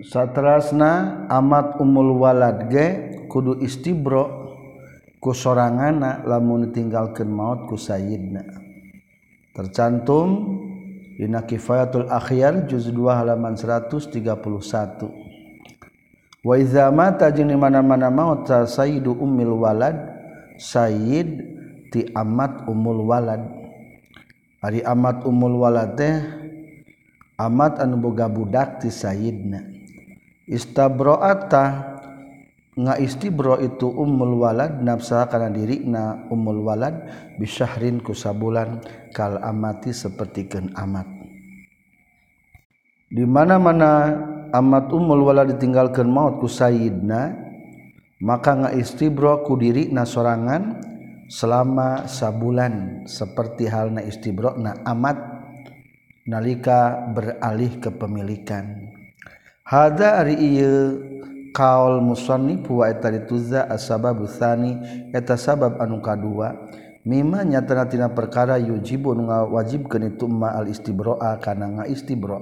satterasna amat umul walad ge kudu istibro ku sorangan lamun ditinggalkan maut ku Sayyidna. Tercantum Dina Kifayatul Akhyar juz 2 halaman 131 wa iza mata di mana-mana maut sa sayyidu ummil walad sayyid ti amat umul walad. Ari amat umul walad teh amat anu boga budak ti sayyidna istabroata nga istibro itu ummul walad nafsa kana dirina ummul walad bisyahrin ku sabulan kal amati sapertikeun amat. Di mana-mana amat ummul walad ditinggalkeun maut ku sayyidna maka nga istibro ku dirina sorangan selama sabulan seperti halna istibrona amat nalika beralih kepemilikan Hada ari ieu kaol musannif wa eta dituza asbab tsani eta sabab anu kadua. Mimma nyatana tina perkara yujibu nu ngawajibkeun itu ma al istibro'a kana ngaistibra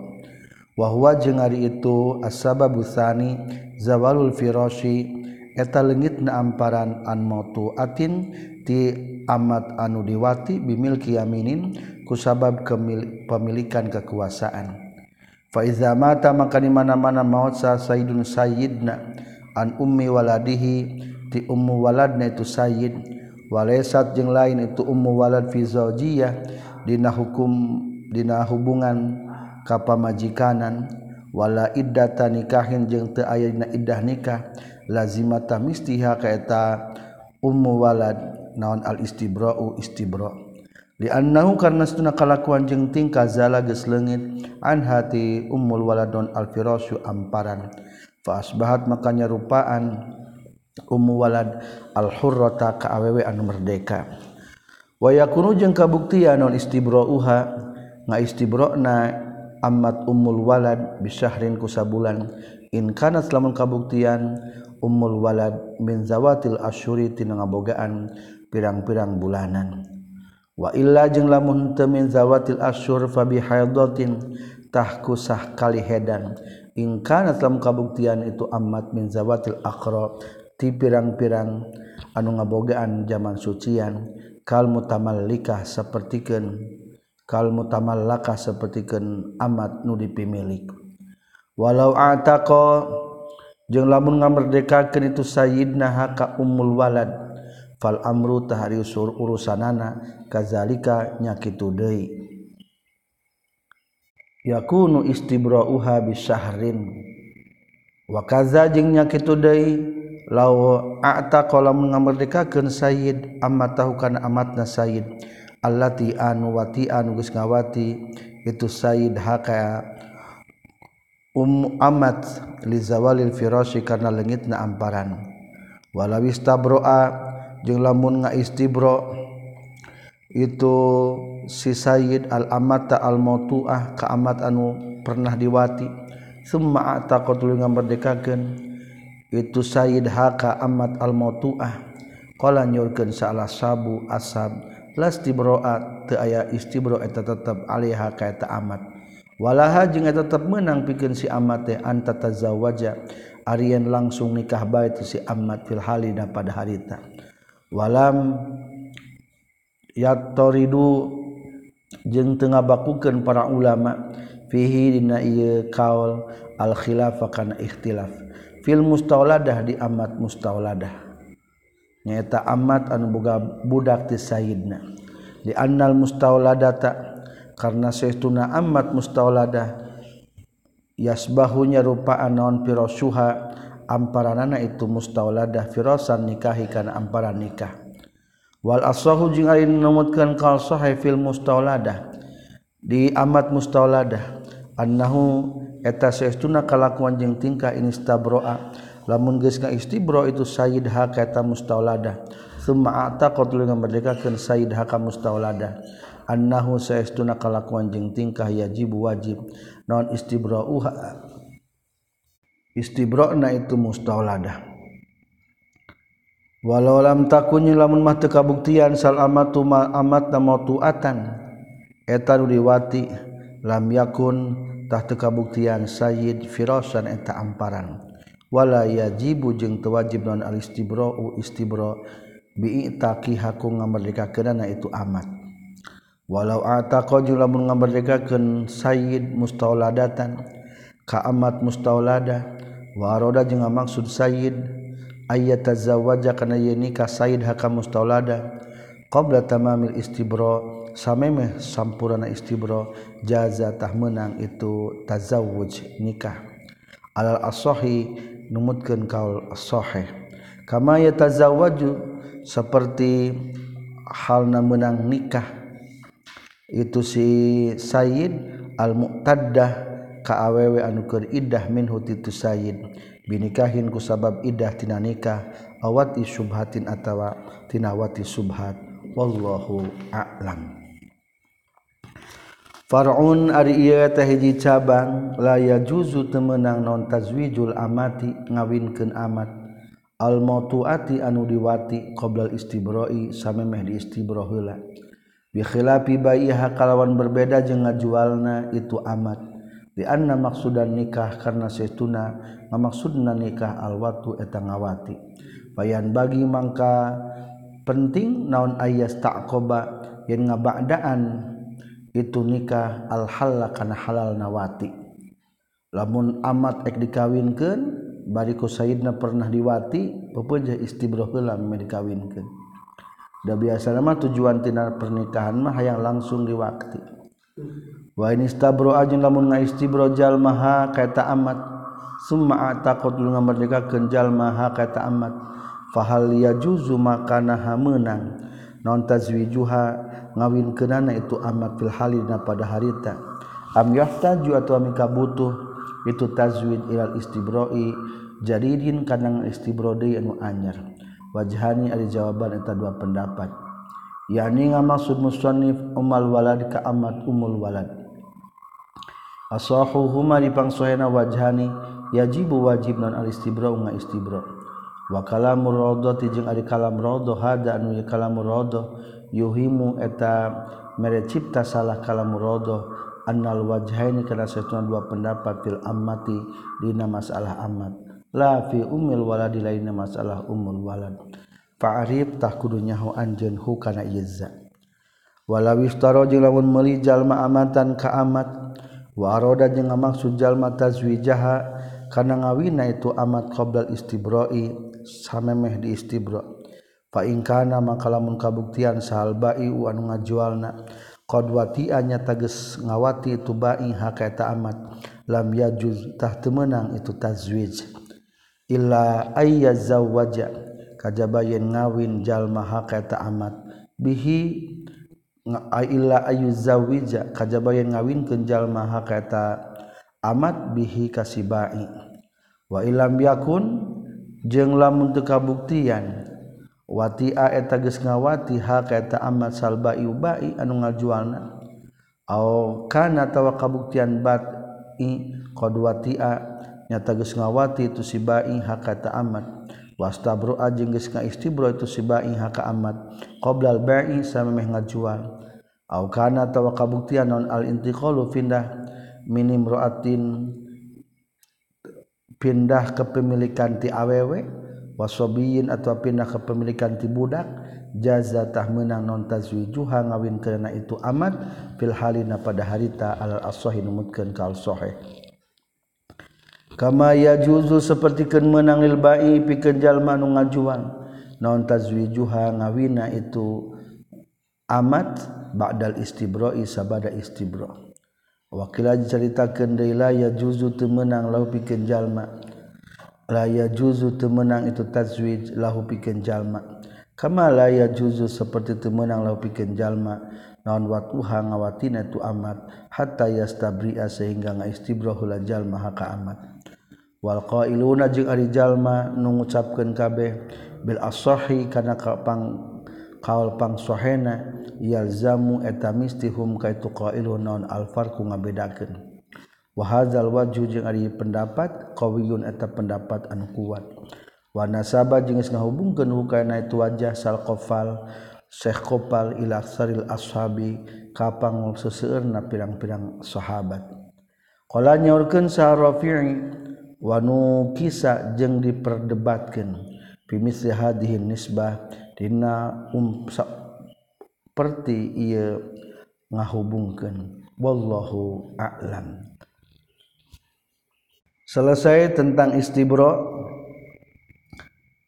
wa huwa jeung ari itu asbab tsani zawalul firashi eta leungitna amparan an mautu atin ti amat anu diwati bimil kiaminin kusabab kemil, pemilikan kekuasaan. faiza mata maka di mana-mana maut sa sayyidun sayyidna an ummi waladihi ti ummu waladna itu sayyid. Walaysat jeung lain itu ummu walad fi zaujiyah dina hukum dina hubungan ka pamajikanan wala iddata nikahin jeung teu aya dina iddah nikah lazimata mistiha ka eta ummu walad naon al istibra'u istibra' dianahu karena setuna kalakuan jeng tingkah zala geus leungit an hati ummul waladon alfirasu amparan. Fa asbahat makanya rupaan ummu walad alhurrata ka awewe anu merdeka. Wa yakunu jeung kabuktian non istibra'uha ngaistibra'na amat ummul walad bisahrin ku sabulan. In kana lamun kabuktian ummul walad min zawatil asyuri tina ngabogaan pirang-pirang bulanan. wailla jeung lamun temin zawatil asyur fabi haydotin tahkusah kali hedan. Ingkana dalam kabuktian itu amat min zawatil akro ti pirang-pirang anu ngabogaan zaman sucian. Kal mutamallikah sapertikeun kal mutamallakah sapertikeun amat nu dipimilik. Walau ataqa jeung lamun ngamerdekakeun itu sayyidna haka ummul walad fal amru tahari usur urusanana kazalika nyakitu deui yakunu istibra'uha bisyahrin wa kaza jeung nyakitu deui law a'ta qalam ngamerdekakeun sayyid amma tahu kana amatna sayyid. Allati anu wati anu geus ngawati itu sayyid haka um amat li zawalil firasyi karena leungitna amparan. Walawis jeung lamun ngaistibra itu si Sayyid al-Amata al-Mautuah ka amat anu pernah diwati. Summa ataqatul ngamerdekakeun itu Sayyid Haka Amat al-Mautuah qala nyurkeun salah sabu asab las tibra teu aya istibro eta tetep alih ka eta amat. Walaha jeung eta tetep meunang pikeun si amat teh antatazawaja Aryan langsung nikah bait si amat fil halina pada harita. ta walam yatoridu jeung tengah bakukeun para ulama fihi dina ieu kaul al khilafah kana ikhtilaf. Fil mustauladah di amat mustauladah. Nyaeta amat anu boga budak ti sayyidna. Di annal mustauladata karena saestuna amat mustauladah yasbahunya rupa anon pirosuha amparanana itu mustauladah firasan nikahi kana amparan nikah. Wal asahu jeung ari numutkeun kal sahih fil mustauladah di amat mustauladah annahu eta saestuna kalakuan jeung tingkah ini stabroa lamun geus istibro itu sayyid ha eta mustauladah summa ataqat lu ngamerdekakeun sayyid ha ka mustauladah annahu saestuna kalakuan jeung tingkah yajib wajib. Non istibra'uha istibrona itu mustauladah walau lam takunyi lamun mah teu kabuktian sal amatu ma amat tuatan eta nu diwati lam yakun tah teu kabuktian sayyid firasan eta amparan. Wala yajibu jeung teu wajib non al istibra'u istibra bi itaqi haku ngamerdekakeunana itu amat. Walau ataqa lamun ngamerdekakeun sayyid mustauladatan ka amat mustauladah waroda jeung maksud Sayyid ayat tazawwaja kana ye nikah Sayyid haka mustaulada qabla tamamil istibro samemeh sampurana istibro jazatah menang itu tazawuj nikah. Alal asohi numutkeun kaul asoheh kama ya tazawwaju seperti halna menang nikah itu si Sayyid al kaawewe anuker iddah minhu titu Said binikahin ku sabab iddah tina nikah awati subhatin atawa tinawati subhat. Wallahu a'lam. Far'un ari ieu teh hiji cabang la yajuzu temenang non tazwijul amati ngawinkeun amat. Al mautuati anu diwati qoblal istibrai samemeh di istibra heula. Bi khilafi baiha kalawan berbeda jeung ngajualna itu amat. Di anna maksudan nikah karena setuna ngamaksudna nikah al watu eta ngawati. Bayan bagi mangka penting naon ayas taqoba yen ngabadaan itu nikah al-halla kana halal nawati. Lamun amat ek dikawinkeun bariku sayyidna pernah diwati pepeujah istibroh heula dikawinkeun. Da biasa mah tujuan tina pernikahan mah hayang langsung diwakti wa ini istabro ajun lamun ngaistibro jalmaha kaita amat. Summa ataqad lu ngamerdekakeun jalmaha kaita amat. Fahal yajuzu makana menang? Non tazwijuha ngawin kenana itu amat fil halina pada harita. Am yahtaju atau mika butuh itu tazwid ilal istibroi jadidin kanang istibrodi anu anyar. Wajhani ada jawaban eta dua pendapat. Yakni ngamaksud musannif umal walad ka amat umul walad aswahuma dipangsuhena wajhani yajibu wajib non al istibra nga istibro wa kalamur rodo tijeng ari kalam rodo hada anu kalamur rodo yuhimu eta mere cipta salah kalamur radha annal wajhaini kana satuna dua pendapat fil ammati dina masalah ammat. La fi umil waladi lainna masalah umul walad. Fa'arif tah kudu nyaho anjeun hu kana ieu za walau iftara jeung lamun meuli jalma amatan ka amat waroda jeung ngamaksudjal jalma tazwijaha kana ngawina itu amat qabla istibra'i samemeh di istibro faingkana makalamun kabuktian sahal bai anu ngajualna. Qadwati anya tages ngawati itu bai hakaita amat lam yajuz tah temenang itu tazwij. Illa ayyazawwaja kajaba yen ngawin jalma hakaita amat bihi Aila ayu zawija kajabaya ngawin kenjal maha kata amat bihi kasibai. Wa ilam yakun jeng lamun teu kabuktian. Watia eta geus ngawati ha kata amat salba ubai anu ngajualna. Au kana tawa kabuktian bat i qad watia nyata geus ngawati tu si bai ha kata amat wastabru ajeng geus ngaistibro itu si bai ha ka amat qoblal bai samemeh ngajual. Kana tawa kabuktian non al intiqalu pindah minim roatin pindah kepemilikan ti awewe wasobiyin atau pindah kepemilikan tibudak jazatah menang non tazwijuha ngawin karena itu amat fil halina pada harita al as-sahih numutkeun kal sahih kama yajuzu sapertikeun menang lil bai pikeun jalma nu ngajuan non tazwijuha ngawina itu amat ba'dal istibra'i sabada istibra. Wakila diceritakeun deui la ya juzu teu meunang lahu pikeun jalma. Laya juzu temenang itu tazwij lahu pikeun jalma. Kama laya juzu seperti temenang lahu pikeun jalma? Naon watuha ngawatina tu amat hatta yastabri'a sehingga ngaistibra heula jalma haka amat. Wal qailuna jeung ari jalma nu ngucapkeun kabeh bil asahi kana kapang kaolpangshohena yalzamu eta mistihum kaitu qailu naon alfarku ngabedakeun wa hadzal wajhu jeung ari pendapat qawiyun eta pendapat anu kuat wa nasaba jeung geus ngahubungkeun hukana itu wajah sal qafal Syekh Qopal ila saril ashabi kapang seseueurna pirang-pirang sahabat. Qala nyaurkeun sa wa nu kisah jeung diperdebatkeun Pimis hadhihi nisbah nisbahdina um seperti ia ngahubungkan wallu alam. Selesai tentang istibro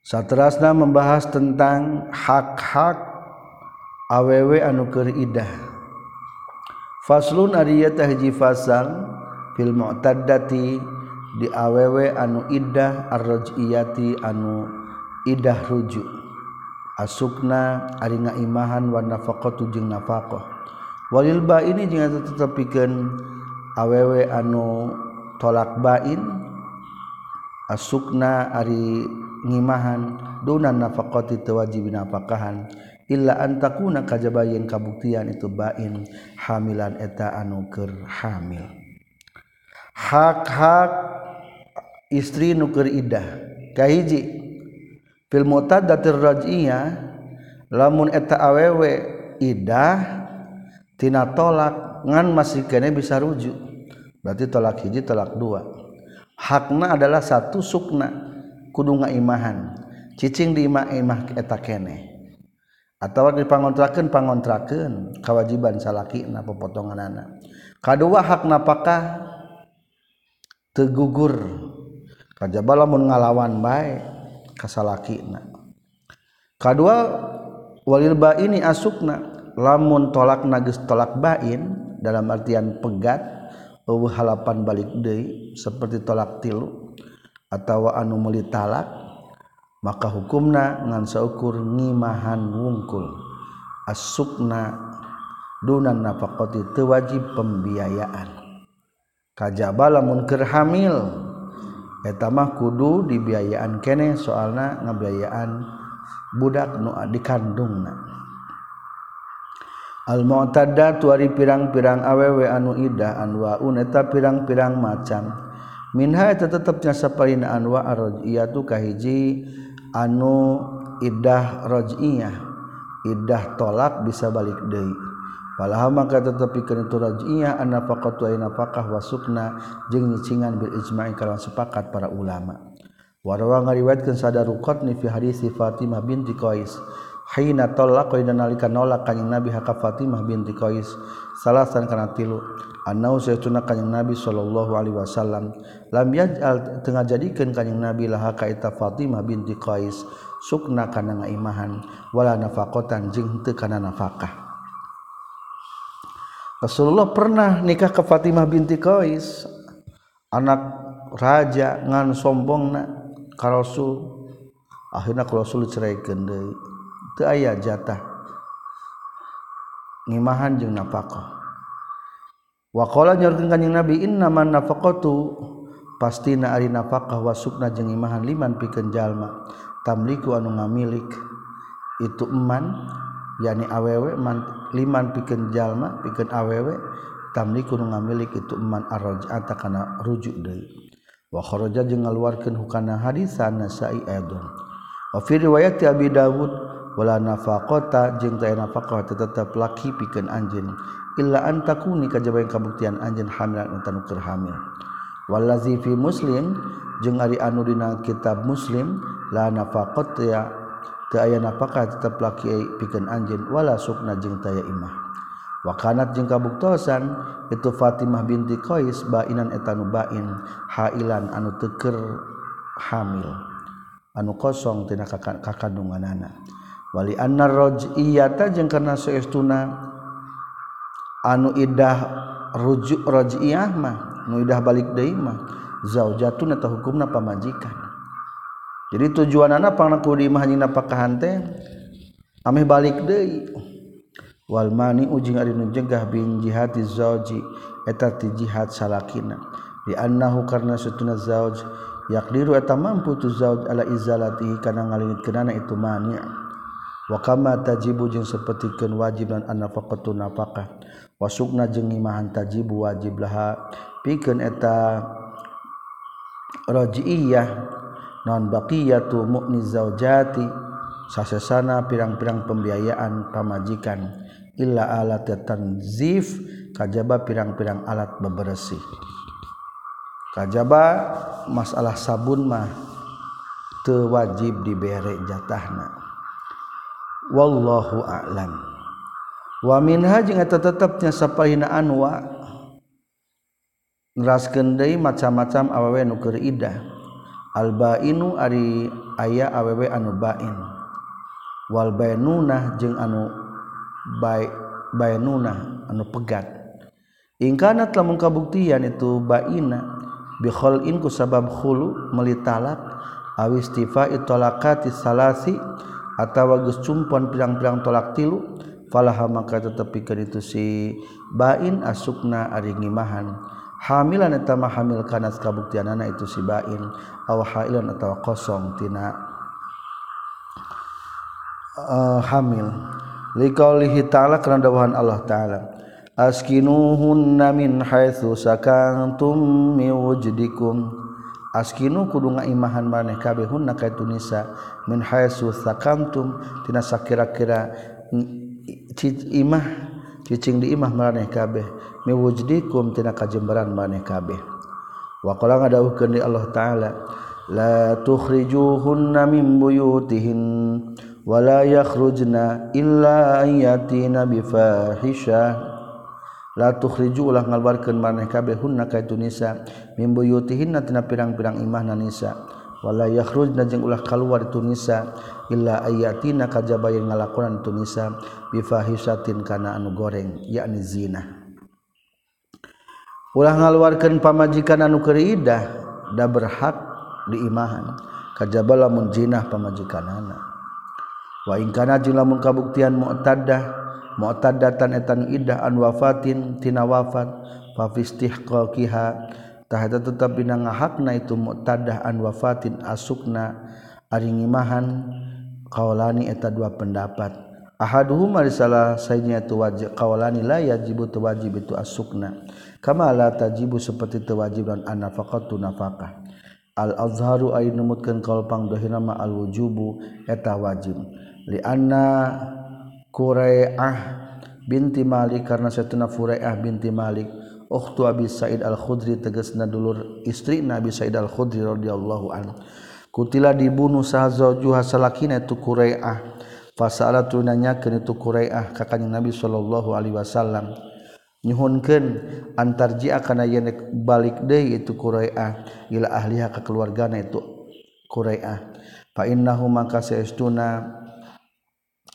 satrasna membahas tentang hak-hak awew anu keidah faslun Ariyataji fasal film tadati di awewe anu Idah arrojiyati anu Idah rujuk asukna ari ngaimahan wa nafaqatu jeung nafaqah. Walil baini jeung eta tetepikeun awewe anu tolak bain asukna ari ngimahan duna nafaqati tewajib nafaqahan illa antakuna kajaba yen kabuktian itu bain hamilan eta anu keur hamil. Hak hak istri nuker idah kahiji. fil mutadatir raj'iyah lamun eta awewe idah tina tolak ngan masih kene bisa rujuk. Berarti tolak hiji tolak dua. Hakna adalah satu sukna kudu ngaimahan. Cicing di imah imah eta kene. Atau dipangontrakeun pangontrakeun kewajiban salakina pepotonganana kadua hak napakah tegugur. Kajaba lamun ngalawan baik kasalaki kedua walil ini asukna lamun tolak nagis tolak bain dalam artian pegat halapan balik day seperti tolak tilu atau anu meli talak maka hukumna ngan seukur ngimahan wungkul. Asukna dunan nafakoti teu wajib pembiayaan. Kajaba lamun keur hamil etamah kudu dibiayaan kene soalnya ngebiayaan budak nu dikandung na Al-mu'tada tuari pirang-pirang awewe anu idah anwaun eta pirang-pirang macam minha eta tetepnya saparina anwa arrajiyatu kahiji anu idah rajiyah idah tolak bisa balik deui. Walahal maka tetapi kana tu raj'iyah an nafaqatu ay sepakat para ulama. warwa ngariwatkan sadar rukot ruqatni fi hadis Fatimah binti Qais. Hina talaqa dan nalika nolak kanjing Nabi hak Fatimah binti Qais salasan kana tilu. Annau saytuna kanjing Nabi sallallahu alaihi wasallam lam yaj'al tengah jadikan kanjing Nabi lah ka eta Fatimah binti Qais sukna kana ngaimahan wala nafaqatan jeung teu kana nafakah. Rasulullah pernah nikah ke Fatimah binti Qais. Anak raja ngan sombong na ka Rasul. Akhirnya ku Rasul ceraikan deui. Teu aya jatah ngimahan jeung nafkah. Wa qala nyorkeun kanjing Nabi inna man nafaqatu. Pastina ari nafkah wasukna jeung imahan liman pikeun jalma. Tamliku anu ngamilik. Itu eman yani awewe man liman piken jalma piken awewe tamli kudu ngamilik itu eman arrojata kana rujuk deui wa kharaja jeung ngaluarkeun hukana hadisan nasai adun wa fi riwayat abi daud wala nafaqata jeung teu nafaqah tetep laki pikeun anjeun. Illa an takuni kajaba yang kabuktian anjeun hamilan anu keur hamil. Wallazi fi muslim jeung ari anu dina kitab muslim la nafaqat ya aya napakah tetap laki piken anjin wala sukna jeung taya imah. Wakanat jeung kabuktosan itu Fatimah binti Qais bainan etanu bain hailan anu teker hamil. Anu kosong tina kakandunganana. Wali anna raj'iyata jeung kana saestuna anu idah rujuk raj'iyah mah nu idah balik deui mah zaujatun eta hukumna pamajikan. jadi tujuan anak panaku di mah anjing napakahan ameh balik deui. Wal mani ujing ari nu jegah bin jihati zauji eta ti jihad salakina. Di annahu karna sutuna zauj yaqdiru eta mampu tu zauj ala izalatihi kana ngalingitkeunana itu mani wa kama tajibu jeung sapertikeun wajib lan annafaqatu nafaqah. Wasukna jeung imahan tajibu wajib laha. Pikeun eta rajiyah non baqiyatu mu'ni zaujati sasesana pirang-pirang pembiayaan pamajikan. Illa alat tanzif kajaba pirang-pirang alat bebersih. Kajaba masalah sabun mah teu wajib dibere jatahna. Wallahu a'lam. Wa min hajin tetapnya sapalina anwa? Ngeraskeun deui macam-macam awewe nu keur idah. albainu ari aya awewe anu bain. Wal bainunah jeung anu bai bainunah anu pegat. Ingkana telah mengkabuktian itu baina bikhalin ku sabab khulu meuli talak aw istifai talaqati salasi atawa geus cumpon pirang-pirang tolak tilu falaha maka tetepikeun itu si bain asukna ari ngimahan. hamilan eta mah hamil kana kabuktianana itu si bain aw hailan atawa kosong tina. Uh, hamil. Liqaulihi ta'ala kana dawuhan Allah ta'ala. Askinuhunna min haitsu sakantum min wujdikum. Askinu kudu ngaimahan maneh kabeh hunna ka tunisa min haitsu sakantum tina sakira-kira mm, imah cicing diimah maneh kabeh. Miwujdikum tina kajembaran maneh kabeh. Wa qala ngadawuhkeun di Allah taala la tukhrijuhunna min buyutihin wa la yakhrujna illa ayatina bifahisha la tukhriju ulah ngalwarkeun maneh kabeh hunna ka tunisa min buyutihinna tina pirang-pirang imahna nisa. wala yakhrujna jeung ulah kaluar tunisa illa ayatina kajaba yang ngalakonan tunisa bifahisatin kana anu goreng yakni zina. Ulah ngaluarkeun pamajikan anu keridah da berhak diimahan kajaba lamun jinah pamajikanana. Wa in kana jeung lamun kabuktian mu'taddah mu'taddatan etan idah an wafatin tina wafat fa fistihqaqiha tahta tetap bina ngahakna itu mu'tadah an wafatin asukna ari ngimahan qaulani eta dua pendapat. Ahaduhuma salah saynya itu wajib qaulani la yajibu tu wajib itu asukna. Kama la tajibu seperti tu wajib dan anafaqatu nafaqah. Al azharu ay numutkeun qaul pangdohina ma al wujubu eta wajib. Li anna Quah binti Malik karena saya tuna Fureah binti Malik Ukhtu Abi Sa'id Al-Khudri tegasna dulur istri Nabi Sa'id Al-Khudri radhiyallahu anhu. Kutila dibunuh sahazojuha salakina itu Qurai'ah. Fasa'ala tunanya kini itu Qurai'ah kakaknya Nabi sallallahu alaihi wasallam. Nyuhunkeun antarji'a kana yen balik deui itu Qurai'ah ila ahliha ka keluargana itu Qurai'ah. Fa innahu maka saestuna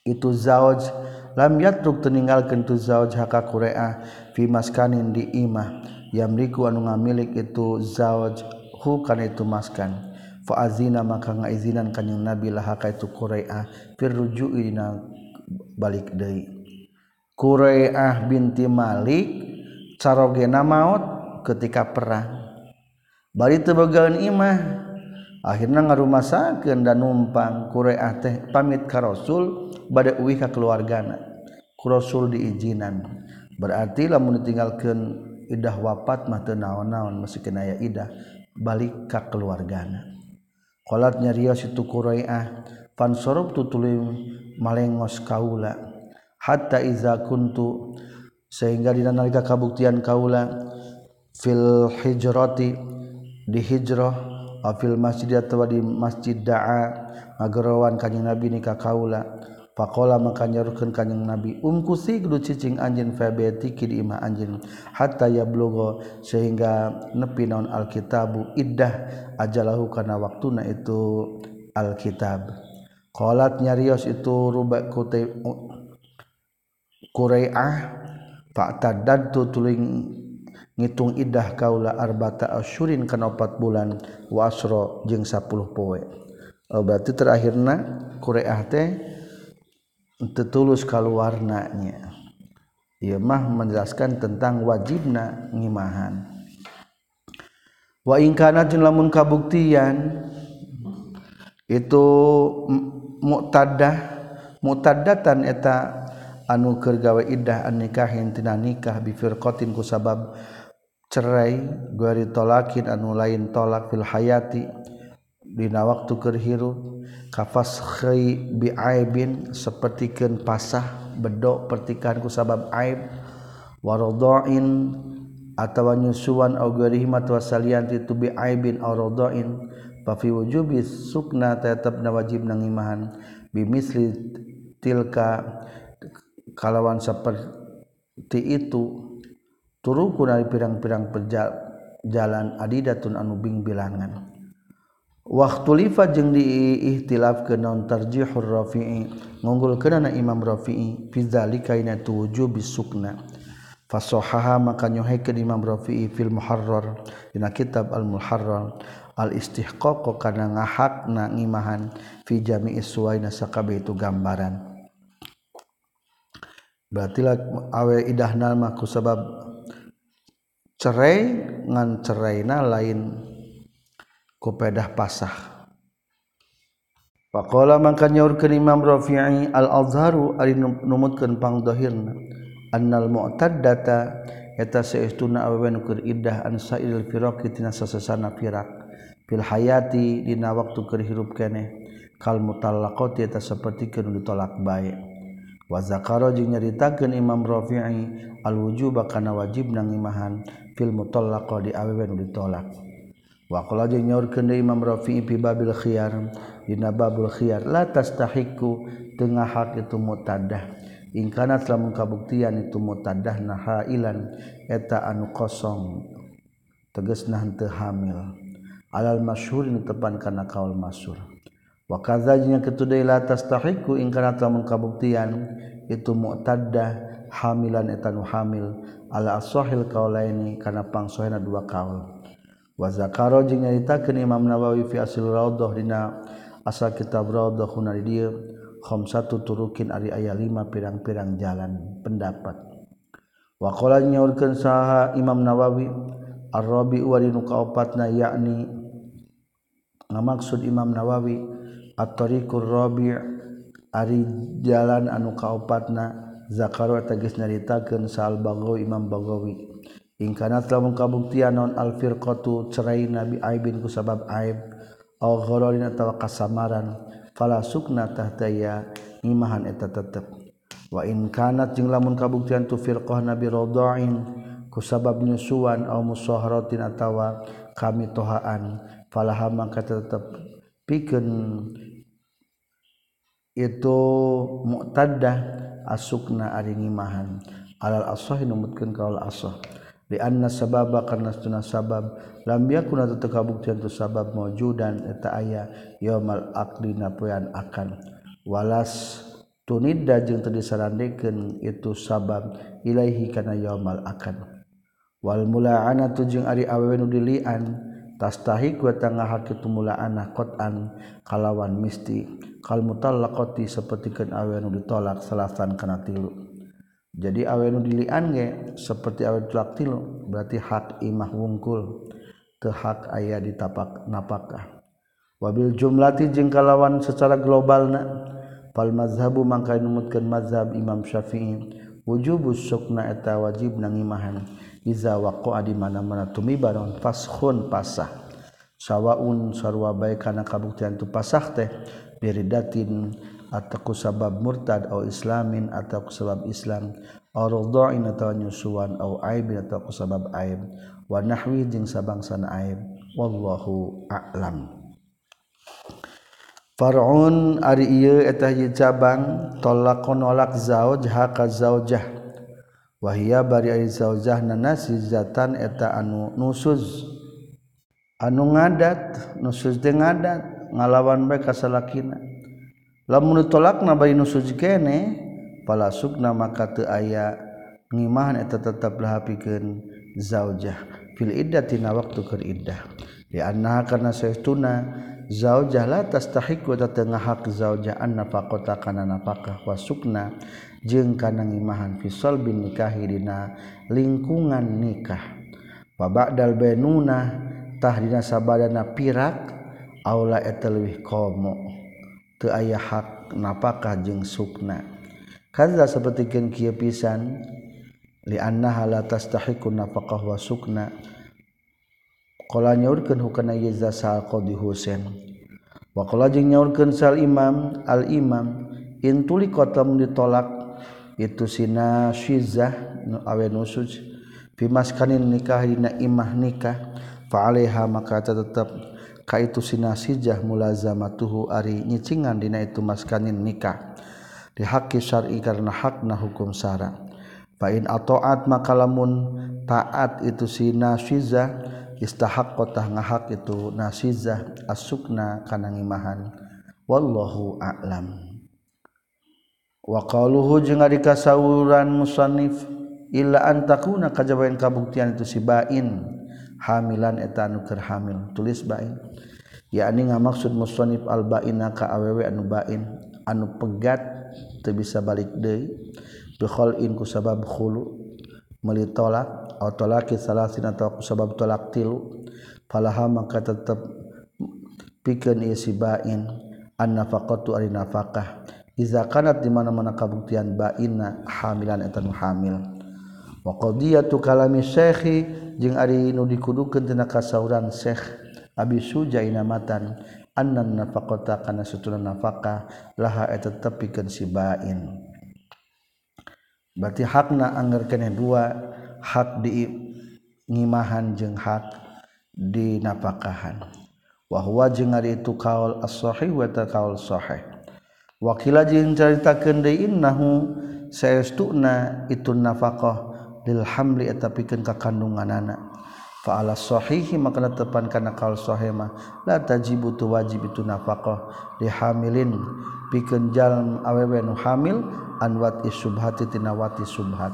itu zauj lam yatruk teninggalkeun tu zauj haka qura'ah fi maskanin di imah. Yamliku anu ngamilik itu zauj hu kana itu maskan. Fa azina maka ngaizinan kanjing nabi lah haka itu qura'ah fir balik deui qura'ah binti malik carogena maut ketika perang. Bari teu imah. Akhirnya ngarumasakeun dan numpang qura'ah teh pamit ka rasul bade uwi ka keluargana. Rasul diizinan berarti lamun ditinggalkan idah wafat mah teu naon-naon meskipun aya idah balik ka keluargana. Qalat nyaria situ quraiah fansorub tutulim malengos kaula. Hatta iza kuntu sehingga dina nalika kabuktian kaula fil hijrati di hijrah afil masjid atau di masjid da'a ngagerawan kanjeng nabi nikah kaula. Pakola maka nyarukeun kanjing nabi umku sigdu cicing anjeun fabetiki di imah anjeun hatta ya blogo sehingga nepi naon alkitabu iddah ajalahu kana waktuna itu alkitab. Qalat nyarios itu rubak kutai Qurai'ah Pak tadadtu tuling ngitung iddah kaula arbata asyurin kana opat bulan wa asra jeung 10 poe. Oh, berarti terakhirna Quraiah teh tetulus tertulus keluarnanya ia mah menjelaskan tentang wajibna ngimahan. Wa ingkana lamun kabuktian itu muktadah muktadatan eta anu keur gawe iddah an nikahin tina nikah bi firqatin ku sabab cerai gari tolakin anu lain tolak fil hayati dina waktu keur hirup. kafas khai biaibin sepertikan pasah bedok pertikahan ku sabab aib. Warodoin atau nyusuan au gharihmat wasalian itu biaibin au rodoin. Pafi wujubi sukna tetap wajib nangimahan. Bimisli tilka kalawan seperti itu turuku dari pirang-pirang perjalan adidatun anu bing bilangan. waktu lifa jeng diihtilaf ke non terjihur rafi'i. Ngunggul kenana imam rafi'i fizalika ina tuju bisukna. Fasohaha maka nyohikeun imam rafi'i fil muharrar dina kitab al muharrar al istihqaq kana ngahakna ngimahan fi jami'i suwaina sakabeh itu gambaran. Berarti lah awe idahna mah sebab cerai ngan ceraina lain. kupedah pasah. Pakola mangka nyaur Imam Rafi'i al-Azharu ari numutkeun pangdohirna annal mu'taddata eta saestuna awewe nu keur iddah an sa'il firaqi tina sasasana firaq. Fil hayati dina waktu keur hirup keneh kal mutallaqati eta sapertikeun ditolak bae. Wa zakara jeung nyaritakeun Imam Rafi'i al-wujuba kana wajib nangimahan fil mutallaqa di awewe nu ditolak. Wa qala jeung nyaurkeun Imam Rafi'i fi babil khiyar. Dina babul khiyar. La tastahiqu. Tengah hak itu mutadah in kana lamun kabuktian itu mutadah nah hailan eta anu kosong. Tegasna henteu hamil. Alal masyhur ini tepan kana kaul masyhur. Wa kadzanya ketuday la tastahiqu. In kana lamun kabuktian itu mu'taddah hamilan eta nu hamil. Ala as-sahil qaulaini kana pangsohena dua kaul wazakaro jeung nyaritakeun Imam Nawawi fi asil raudhah dina asal kitab raudhah kuna dieu khamsatu turukin ari aya lima pirang-pirang jalan pendapat. Wa qala nyaurkeun saha Imam Nawawi ar-rabi wa dinu kaopatna yakni ngamaksud Imam Nawawi at-tariqur rabi' ari jalan anu kaopatna zakaro tegas nyaritakeun sa'al bagawi Imam Bagawi in kana lamun kabuktian non al firqatu cerai Nabi aibin ku sabab aib aw ghararin atawa kasamaran fala sukna tahtaya imahan eta tetep. Wa in kanat jeung lamun kabuktian tu firqah Nabi radha'in ku sabab nyusuan aw musaharatin atawa kami tohaan falaha maka tetap pikeun itu mu'taddah asukna ari ngimahan. Alal asah numutkeun kaul asah. di anna sababa karena tuna sabab. Lam yakuna atau teu kabuktian tu sabab maujudan eta aya yaumal aqli na poean akan. Walas tunidda jeung teu disarandekeun itu sabab ilaihi kana yaumal akan. Wal mula'anatu jeung ari awewe nu dilian tastahi ku tengah ngahak itu mulaana qatan kalawan misti. Kal mutallaqati sapertikeun awewe nu ditolak salasan kana tilu. jadi awe nu dilian ge seperti awe tulak tilu berarti hak imah wungkul teu hak aya di tapak napakah. Wabil jumlati jeung kalawan secara globalna fal mazhabu mangka numutkeun mazhab Imam Syafi'i wujubus sukna eta wajib nangimahan iza waqa'a di mana-mana tumiba non faskhun pasah. Sawaun sarwa bae kana kabuktian tu pasah teh biridatin atauku sabab murtad atau islamin atauku sabab islam. Ardoin atau nyusuan atau aib atauku sabab aib. Wa nahwi jeung sabangsan aib. Wallahu a'lam. Far'un ari ieu eta hiji cabang talaqon nolak zauj haka zaujah. Wahia bari ari zaujahna nasizatan eta anu nusuz. Anu ngadat nusuz teh ngadat ngalawan bae ka salakina. lamun tolak na bayi nusuz kene pala sukna maka teu aya ngimahan eta tetep lahapikeun zaujah. Fil iddatina waktu keur iddah. Di anna karena saestuna zaujah la tastahiqu ta tengah hak zaujah an nafaqata kana nafaqah wasukna jeung kana ngimahan fi bin nikahi dina lingkungan nikah. Wa ba'dal bainuna tah dina sabadana pirak aula eta leuwih komo. teu aya hak napakah jeung sukna. Kadza sapertikeun kieu pisan li annaha la tastahiqu nafaqah wa sukna. Qala nyaurkeun hukana yaza sal qadi husain. Wa qala jeung nyaurkeun sal imam al imam intuli qatam ditolak itu sina syizah nu awe nusuj. Pimaskanin nikah dina imah nikah fa alaiha maka tetep ka itu sinasijah mulazamatuhu ari nyicingan dina itu maskanin nikah. Dihaki syar'i karena hakna hukum syara fa in ataat maka lamun taat itu si nasizah istahaqqatah ngahak itu nasizah asukna kana ngimahan. Wallahu a'lam. Wa qaluhu jeung ari kasawuran musannif illa an takuna kabuktian itu si bain hamilan eta anu keur hamil. Tulis bain. Yakni ngamaksud musannif al baina ka awewe anu bain. Anu pegat teu bisa balik deui. Bi khalin ku sabab khulu. Meuli tolak atau talaki salasin atau ku sabab tolak tilu. Falaha maka tetep pikeun ieu si bain. An nafaqatu ari nafaqah. Iza kanat di mana-mana kabuktian baina hamilan eta hamil tu kalami Syekhi jeung Ari nu dikudukan tina kasauran Syekh Abi Suja inamatan annan nafaqata kana sutunan nafaqah laha eta tepikeun si bain. Berarti hakna anggar keneh dua hak di ngimahan jeung hak di nafakahan. Wa huwa jeung ari itu kaul as-sahih wa ta kaul sahih. Wakila jeung caritakeun deui innahu saestuna itu nafaqah lil hamli eta pikeun ka kandunganana fa ala maka tepan karena kaul sahih mah la tajibu tu wajib itu nafaqah dihamilin hamilin jalan awewe nu hamil anwat isubhati tinawati subhat.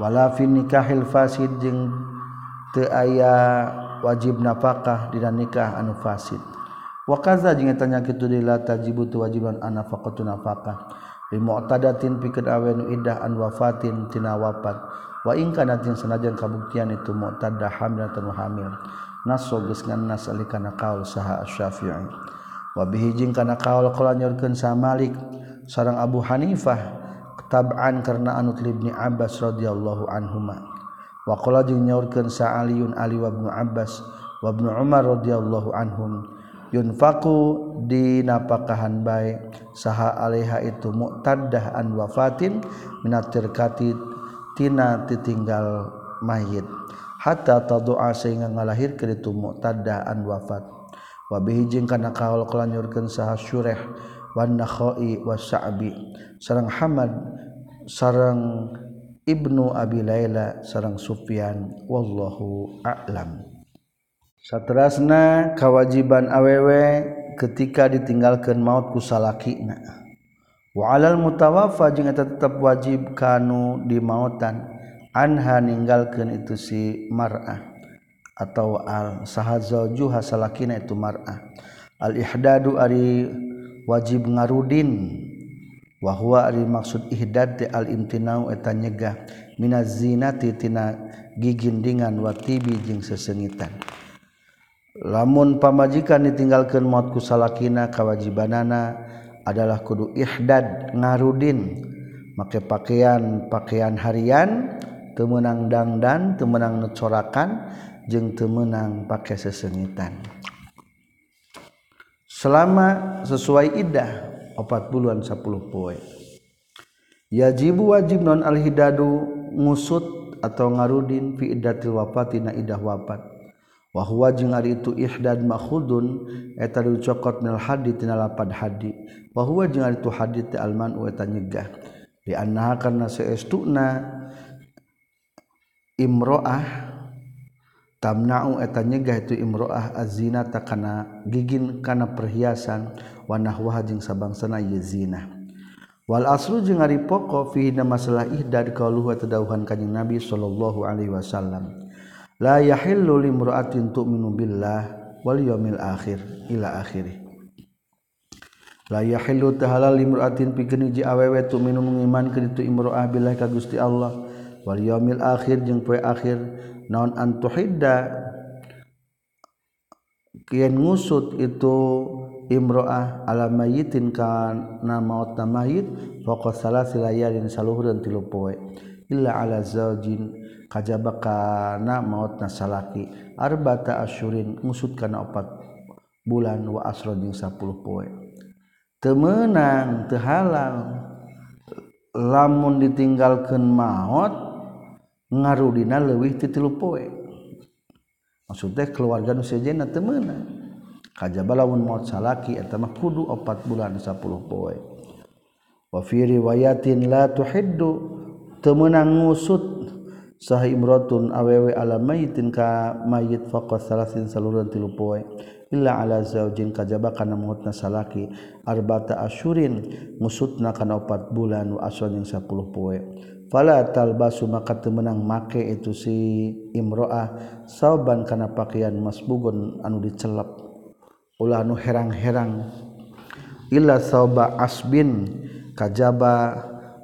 Wala fi nikahil fasid jeung teu aya wajib nafaqah dina nikah anu fasid. Wa kaza jeung tanya kitu la tajibu tu wajiban anafaqatu nafaqah muqtadatin pikeun awe nu idah an wafatin tina wafat. Wa in kanatin sanajan kabuktian itu muqtada hamil atau hamil. Naso geus ngannas ali kaul saha asy-syafi'i wa bihi jeung kana kaul qala nyorkeun sa Malik sareng Abu Hanifah tab'an karena anut libni Abbas radhiyallahu anhuma. Wa qala jeung nyorkeun sa Aliun Ali wa Ibnu Abbas wa Ibnu Umar radhiyallahu anhum yunfaku di napakahan baik. Saha alaiha itu mu'tadah an wafatin minat terkati tina ditinggal mayit. Hatta tadu'a sehingga ngalahir ke itu mu'tadaan wafat. Wa bihi jeung kana kaul kelanyurkeun saha syureh wan nakhai wa sa'bi. Sareng Hamad sareng Ibnu Abi Laila sareng Sufyan. Wallahu a'lam satterasna kewajiban awewe ketika ditinggalkan maut kusalakina waalal mutawafa jeung eta tetep wajib kanu di mautan anha ninggalkeun itu si mar'ah atau al sahazauju hasalakina itu mar'ah. Al ihdadu ari wajib ngarudin wa huwa ari maksud ihdad al imtinau eta nyegah. Minaz zinati tina gigindingan wa tibi jeung sesengitan. lamun pamajikan ditinggalkan mautku salakina kewajibanana adalah kudu Ihdad ngarudin. Make pakaian pakaian harian temenang dangdan temenang necorakan jeng temenang pakai sesengitan. Selama sesuai idah 40-an 10 poe. Yajibu wajib non alhidadu ngusut atau ngarudin fi iddatil wafati na idah wafat. wahwa jeung ari itu ihdad makhudun eta dicokot mil hadi tina lapad hadi wahwa jeung ari itu hadi teh alman eta nyegah. Di annaha karna saestuna imroah tamna'u eta nyegah itu imroah azina takana gigin kana perhiasan wa nahwaha jeung sabangsana ye zina. Wal aslu jeung ari poko fi masalah ihdad kauluh eta dawuhan kanjing nabi sallallahu alaihi wasallam. La yahillu limra'atin tu'minu billah wal yawmil akhir ila akhiri la yahillu tahalal limra'atin pikeun hiji awewe tu'minu mengimankeun itu imra'ah billah ka Gusti Allah wal yawmil akhir jeung poe akhir. Naon antuhidda kian ngusut itu imro'ah ala mayitin kana mautna mayit faqad salasi layalin saluhur dan tilu poe. Illa ala zaujin kajaba kana maut nasalaki arbata asyurin ngusut kana opat bulan wa asron jeung 10 poe. Temenang tehalal lamun ditinggalkan maut ngarudina lewih ti tilu poe. Maksudnya keluarga nu sejena temenang. Kajaba lamun maut salaki eta mah kudu opat bulan 10 poe. Wa fi riwayatin la tuhiddu temenang ngusut sah imratun awewe ala mayitin ka mayit faqat salasin saluran tilu poe. Illa ala zaujin kajaba kana mautna salaki. Arbata asyurin ngusutna kana opat bulan wa aswan yang 10 poe. Fala talbasu maka temenang make itu si imroah sauban kana pakaian masbugun anu dicelep ulah nu herang-herang. Illa sauba asbin kajaba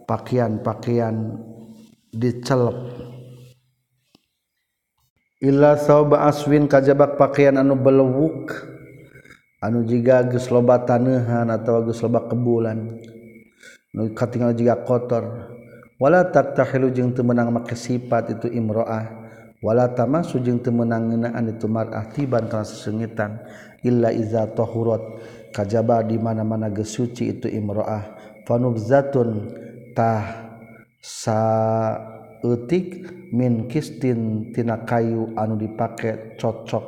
pakaian-pakaian dicelep illa sauba aswin kajabak pakaian anu belewuk. Anu jiga geus loba tanehan atawa geus loba kebulan. Nu katingal jiga kotor. Wala taktahilu jeung teu meunang make sifat itu imroah. Wala tamasu jeung teu meunang ngeunaan itu mar'ah tiban kana sesengitan illa iza tahurat kajaba di mana-mana geus suci itu imroah. Fanubzatun tah sa etik min kistin tina kayu anu dipake cocok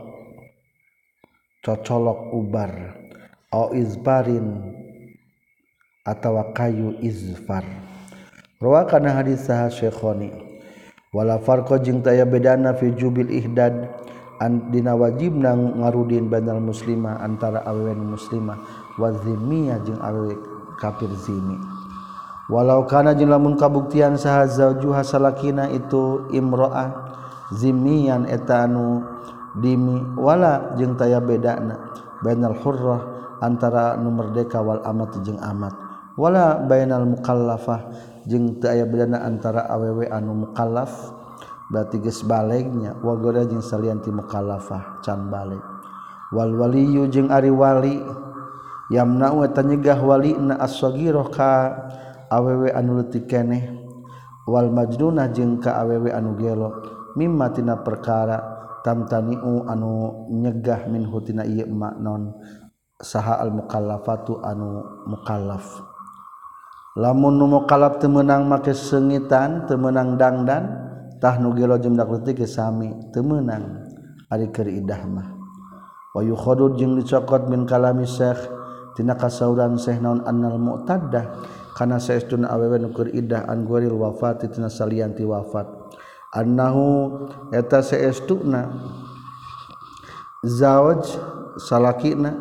cocolok ubar au izbarin atawa kayu izfar. Rawa kana hadis sah syekhoni wala farqa jeung taya bedana fi jubil ihdad an dina nang ngarudin banal muslimah antara awen muslimah wa zimmiyah jeung awe kafir zimmi walau kana jeung lamun kabuktian saha zaujuha salakina itu imro'ah zimian etanu dimi wala jeung taya bedana bainal hurrah antara nu merdeka wal amat jeung amat. Wala bainal mukallafah jeung teu aya bedana antara awewe anu mukallaf berarti geus balegnya. Wa goda jeung salianti mukallafah can baleg wal waliyu jeung ari wali yamna'u eta nyegah walina as-saghirah ka awewe anu anuluti keneh. Wal majruna jeung ka awewe anu gelo. Mimma tina perkara tamtaniu anu nyegah min hutina ieu maknon saha al mukallafatu anu mukallaf. Lamun nu mukallaf teu meunang make sengitan teu meunang dangdan tah nu gelo jeung leutik ge sami teu meunang. Ari keur idah mah. Wa yukhadu jeung dicokot min kalami syekh tina kasauran syekh naon annal mu'taddah. kana saestuna awewe nukur idah an ghairil wafati tina salianti wafat. Annahu eta saestuna zawaj salakina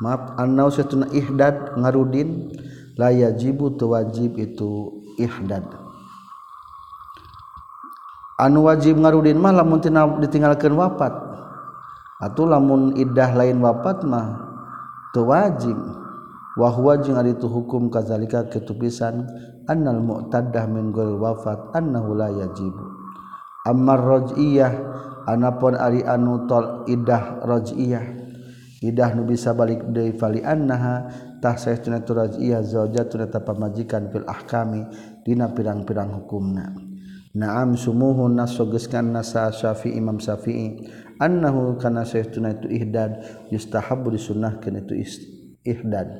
maaf annahu saestuna ihdad ngarudin la yajibu wajib itu ihdad. Anu wajib ngarudin mah lamun tina ditinggalkeun wafat. Atuh lamun iddah lain wafat mah teu wajib. wahwa jeung ari tu hukum kazalika ketupisan annal mu'taddah min ghairi wafat annahu la yajib ammar raj'iyah anapun ari anu tol idah raj'iyah idah nu bisa balik deui fali annaha tahsaih tuna tu raj'iyah zaujatun pamajikan fil ahkami dina pirang-pirang hukumna. Naam sumuhun nasogeskan nasa syafi'i imam syafi'i Annahu kana syaitunai tu ihdad Yustahabu disunnah kena tu ihdad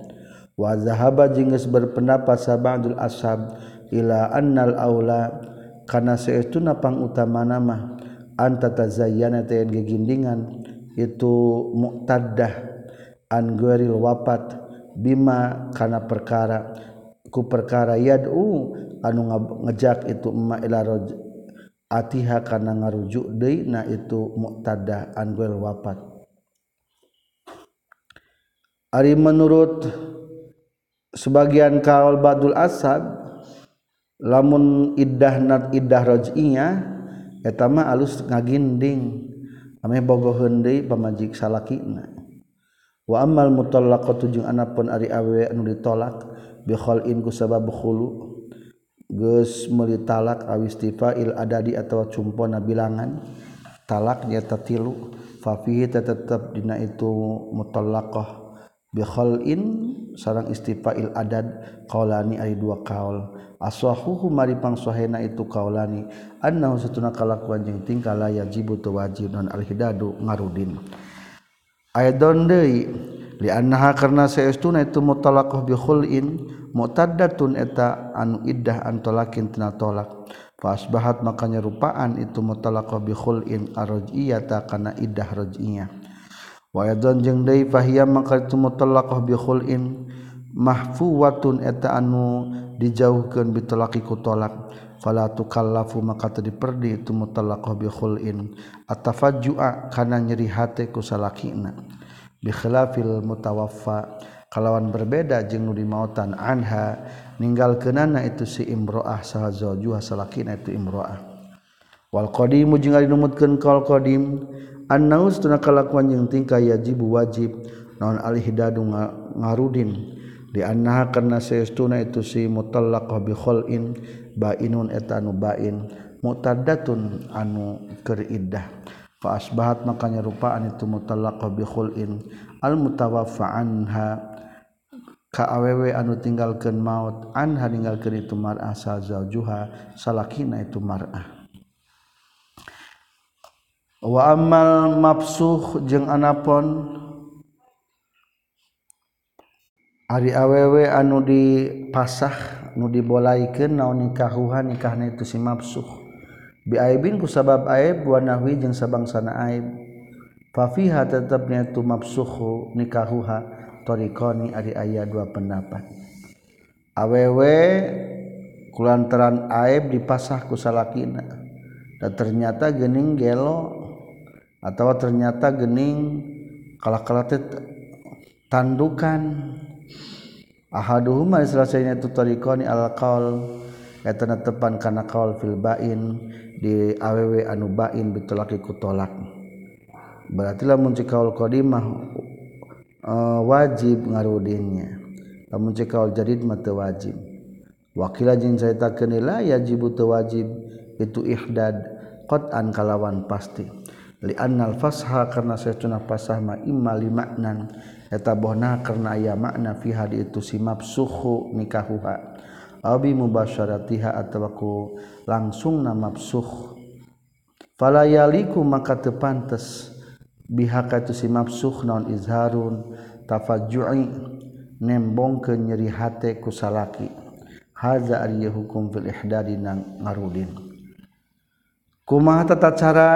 wa zahaba jingis berpendapat sabadul ashab ila annal aula kana saeutuna pang utama nama anta tazayyana teh gegindingan itu muqtaddah an gueril wafat bima kana perkara ku perkara yad'u anu ngejak itu emma ila raj atiha kana ngarujuk deui na itu muqtaddah an gueril wafat ari menurut sebagian kaul Badul Asad lamun iddah nat iddah rojinya eta mah alus ngaginding. Ame bogoheun deui pamajik salakina. Wa ammal mutallaqatu jeung anapun ari awe anu ditolak bi khalin ku sabab khulu. Geus meuli talak aw istifail adadi atawa cumpona bilangan talak nya tatilu. Fa fihi tetep dina itu mutallaqah. biholin sarang istifail adad kaulani ari dua kaul. Aswahuhu mari pangsohena itu kaulani annahu satuna kalakuan jeung tingkah la yajibu tu wajib non alhidadu ngarudin. Aidon deui li annaha karna saestuna itu mutalaqah bihulin mu'taddatun eta anu iddah antolakin tina tolak. Fa asbahat makanya rupaan itu mutalaqah bihulin arjiyata kana iddah rajiyah. waon jeung day fahia maka itu mutolakoh bikhulin. Mahfu watun eta anu dijauhkan bitolaki kutolak fala tukallafu maka teu diperdi itu mutallaqah bi khulin atafajjua kana nyeri hate ku salakina. Bi khilafil mutawaffa. Kalawan berbeda jeung nu dimautan anha. Ninggalkeunana itu si imroah saha zaujuha salakina itu imroah. Wal qadimu jeung ari numutkeun qadim. annaus tuna kalakuan jeung tingkah yajibu wajib. Naon al ngarudin? Di annaha karena saestuna itu si mutallaq bi khalin bainun etanu bain. Mutaddatun anu keur iddah. Fa asbahat makanya rupaan itu mutallaq bi khalin. Al mutawaffa anha. Ka awewe anu tinggalkeun maut. Anha ninggalkeun itu mar'ah sa zaujuha. Salakina itu mar'ah wa amal mafsuh jeung anapon? Ari awewe anu dipasah nu dibolaikan naon nikahuhan nikahna itu si mafsuh biaibin ku sabab aib wa nahwi jeung sabangsana aib. Fa fiha tetapnya tu mafsuhu nikahuha tariqani ari aya dua pendapat. Awewe kulantaran aib dipasah ku salakina dan ternyata gening gelo atau ternyata gening kalau kalau tandukan. Ahaduhuma selesainya itu tarikoni alkaul eta tepan kana kaul fil bain di aww anu bain bitulaki kutolak berarti lamun cikaul qadimah eh, wajib ngarudinnya. Lamun cikaul jadid mah wajib. Wakila jin saya tak kenila ya jibu wajib. Itu ihdad qatan kalawan pasti li'annal fasha karena saya tuna pasah ma imma li maknan. Eta bohna karena aya makna fi hadi itu si mabsuhu nikahuha. Abi mubasyaratiha atawa langsung na mabsuh fala yaliku maka tepantes. Bihaka itu si mafsuh naon izharun. Tafajju'i nembong ke nyeri hate ku salaki. Haza ari hukum fil ihdadi nang ngarudin. Kumaha tata cara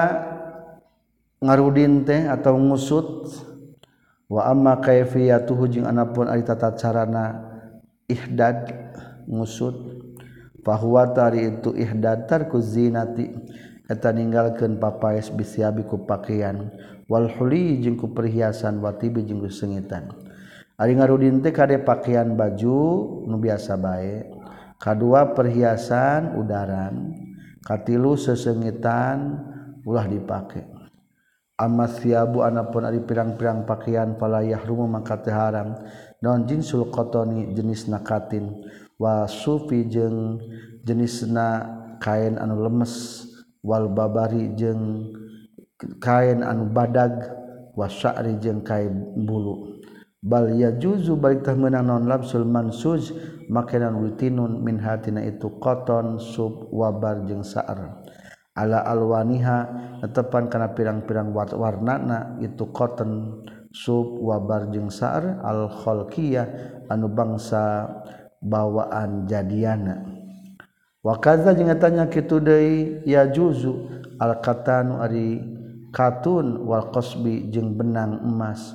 ngarudin teh atau ngusut wa amma kaifiyatuhu jeung anapun ari tata carana ihdad ngusut fahuwa tari itu ihdad tarku zinati eta ninggalkeun papaes bisiabi ku pakaian wal huli jeung ku perhiasan watibi jeung sengitan. Ari ngarudin teh kade pakaian baju nu biasa bae. Kadua perhiasan udaran katilu sesengitan ulah dipakai Ama siabu anapun ari pirang-pirang pakaian palayah rumah maka haram non jinsul kotoni jenis nakatin wa sufi jeung jenisna kain anu lemes. Wal babari jeung kain anu badag. Wa sya'ri jeung kain bulu. Bal yajuzu balik tah menang non labsul mansuj makanan rutinun min hatina itu koton sub wabar jeung sa'ar. Ala alwaniha tetepan kana pirang-pirang warnana itu koton sub wabar jeung sa'ar al khalqiyah anu bangsa bawaan jadiana. Wa kadza jeung tanya kitu deui ya juzu al katanu ari katun wal qasbi jeung benang emas.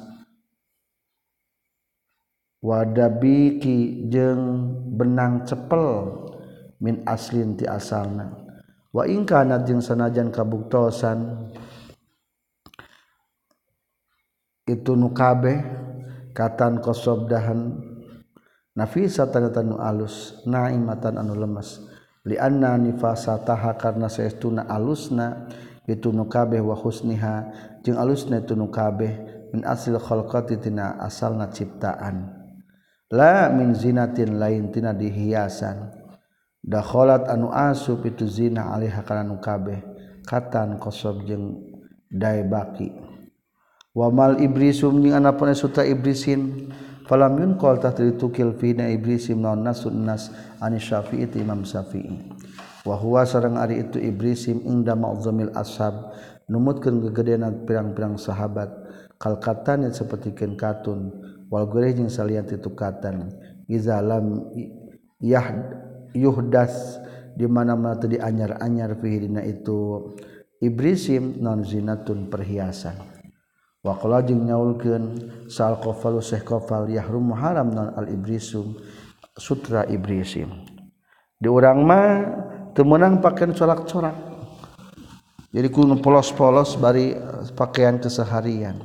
Wadabiki jeung benang cepel min aslin ti asalna wa waingkana jeung sanajan kabuktosan itu nu kabeh katan kosobdahan nafisa tanda nu alus naimatan anu lemes. Lianna nifasataha karna saestuna alusna itu nukabeh wa husniha jeung alusna itu nukabeh min asil khalqati tina asalna ciptaan. La min zinatin lain tina dihiasan. dakholat anu asup itu zina alih kana nu kabeh. Katan kosob jeung dai baki. Wamal ibrisum jeung anapun suta ibrisin falam yunqal tahta tukil fina ibrisim naon nasun nas ani syafi'i imam syafi'i. Wa sarang ari itu ibrisim inda ma'zamil ashab. Numutkeun gegedean pirang-pirang sahabat. Kal katan seperti katun. Wal gurih jeung salian itu katan iza lam yahd yuhdas di mana-mana tadi anyar-anyar fihi itu ibrisim non zinatun perhiasan. Wa jeung nyaulkeun sal qafalu syekh qafal yahrum haram non al ibrisum sutra ibrisim. Di urang mah teu meunang pakeun corak-corak. Jadi ku polos-polos bari pakaian keseharian.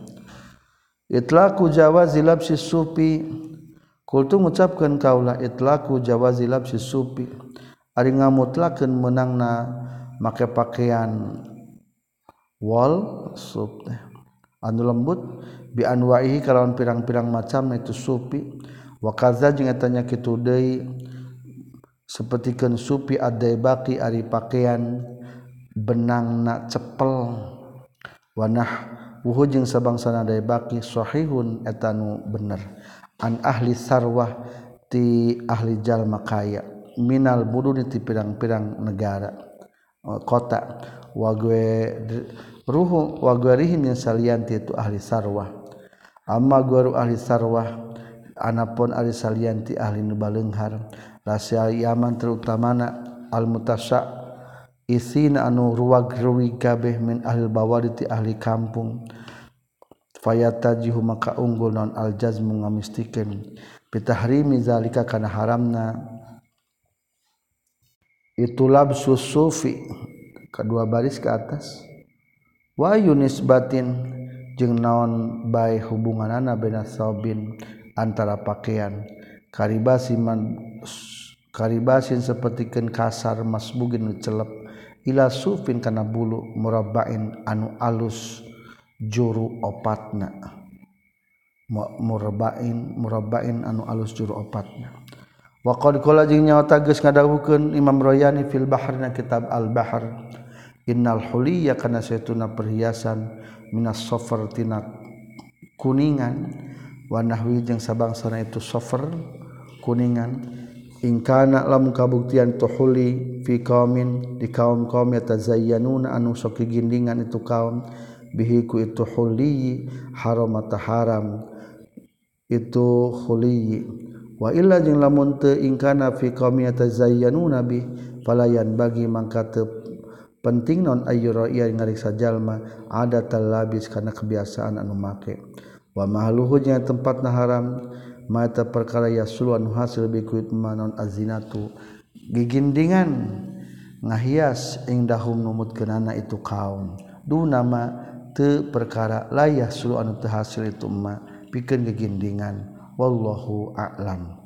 Itlaqu jawaz labsi sufi Kultu mengucapkan kaulah itlaku jawazilab si supi. Ari ngamutlakeun meunangna make pakaian wal sup teh. Anu lembut bi anwaihi kalawan pirang-pirang macam itu supi. Wa kaza jeung eta nya kitu deui sapertikeun supi adaibaqi ari pakaian benangna cepel. Wanah wuhu jeung sabangsana daibaqi sahihun eta nu bener. an ahli sarwah ti ahli jalma kaya minal buduni ti pirang-pirang negara uh, kota. Wa gue ruhu wa guerihim yang salian ti itu ahli sarwah. Amma gueru ahli sarwah anapun ahli salian ti ahli nubalenghar rahasia yaman terutamana al mutasya isina anu ruwag ruwi kabeh min ahli bawadi ti ahli kampung. fayatajihu maka unggul non aljazmu ngamistikeun pitahrimi zalika kana haramna. Itu labsu sufi. Kedua baris ke atas. Wa yunis batin jeung naon bae hubunganana bena saubin antara pakaian. Karibasiman karibasin sapertikeun kasar masbugin celep. Ila sufin kana bulu murabbain anu alus. juru opatna. Murabain murabain anu alus juru opatna. Waqad qala jeung nyaota geus ngadawuhkeun Imam Royani fil bahrina kitab al bahr. Innal huliya kana saytuna perhiasan minas safar tina kuningan. Wa nahwi jeung sabangsana itu safar kuningan. Ingkana lamun kabuktian tuhuli fi qaumin di kaum kaum yatazayyanuna anu sok gindingan itu kaum. bihiku itu huliyi haramata haram itu huliyi. Wa illa jeung lamun teu ingkana fi qaumi yatazayyanu nabi palayan bagi mangka teu penting non ayyura ia ngariksa jalma ada talabis kana kebiasaan anu make. Wa mahluhu jeung tempatna haram mata perkara yasluan hasil bi kuit manon azinatu. Gigindingan ngahias ing dahum numutkeunana itu kaum. Du nama teu perkara layah suluh anu teu itu mah pikeun gegindingan wallahu a'lam.